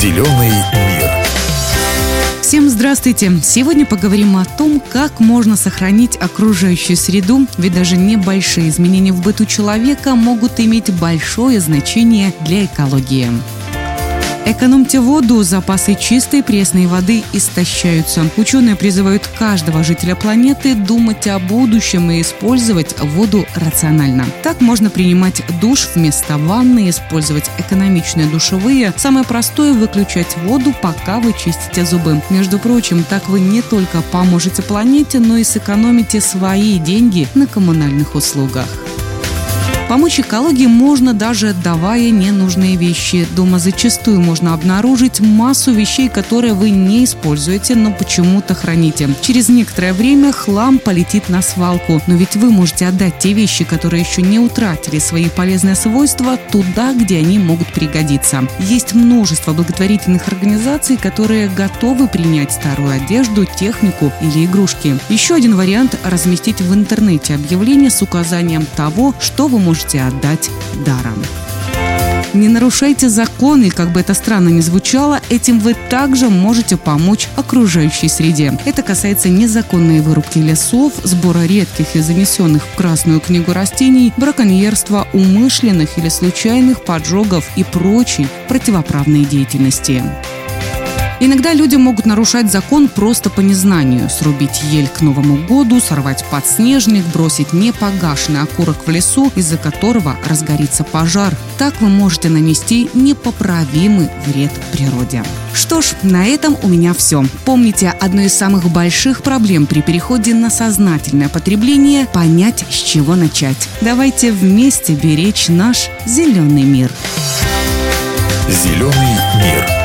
Зеленый мир. Всем здравствуйте! Сегодня поговорим о том, как можно сохранить окружающую среду, ведь даже небольшие изменения в быту человека могут иметь большое значение для экологии. Экономьте воду, запасы чистой пресной воды истощаются. Ученые призывают каждого жителя планеты думать о будущем и использовать воду рационально. Так можно принимать душ вместо ванны, использовать экономичные душевые. Самое простое – выключать воду, пока вы чистите зубы. Между прочим, так вы не только поможете планете, но и сэкономите свои деньги на коммунальных услугах. Помочь экологии можно даже отдавая ненужные вещи. Дома зачастую можно обнаружить массу вещей, которые вы не используете, но почему-то храните. Через некоторое время хлам полетит на свалку. Но ведь вы можете отдать те вещи, которые еще не утратили свои полезные свойства, туда, где они могут пригодиться. Есть множество благотворительных организаций, которые готовы принять старую одежду, технику или игрушки. Еще один вариант – разместить в интернете объявление с указанием того, что вы можете можете отдать даром. Не нарушайте законы, как бы это странно ни звучало, этим вы также можете помочь окружающей среде. Это касается незаконной вырубки лесов, сбора редких и занесенных в Красную книгу растений, браконьерства, умышленных или случайных поджогов и прочей противоправной деятельности. Иногда люди могут нарушать закон просто по незнанию. Срубить ель к Новому году, сорвать подснежник, бросить непогашенный окурок в лесу, из-за которого разгорится пожар. Так вы можете нанести непоправимый вред природе. Что ж, на этом у меня все. Помните, одной из самых больших проблем при переходе на сознательное потребление – понять, с чего начать. Давайте вместе беречь наш зеленый мир. Зеленый мир.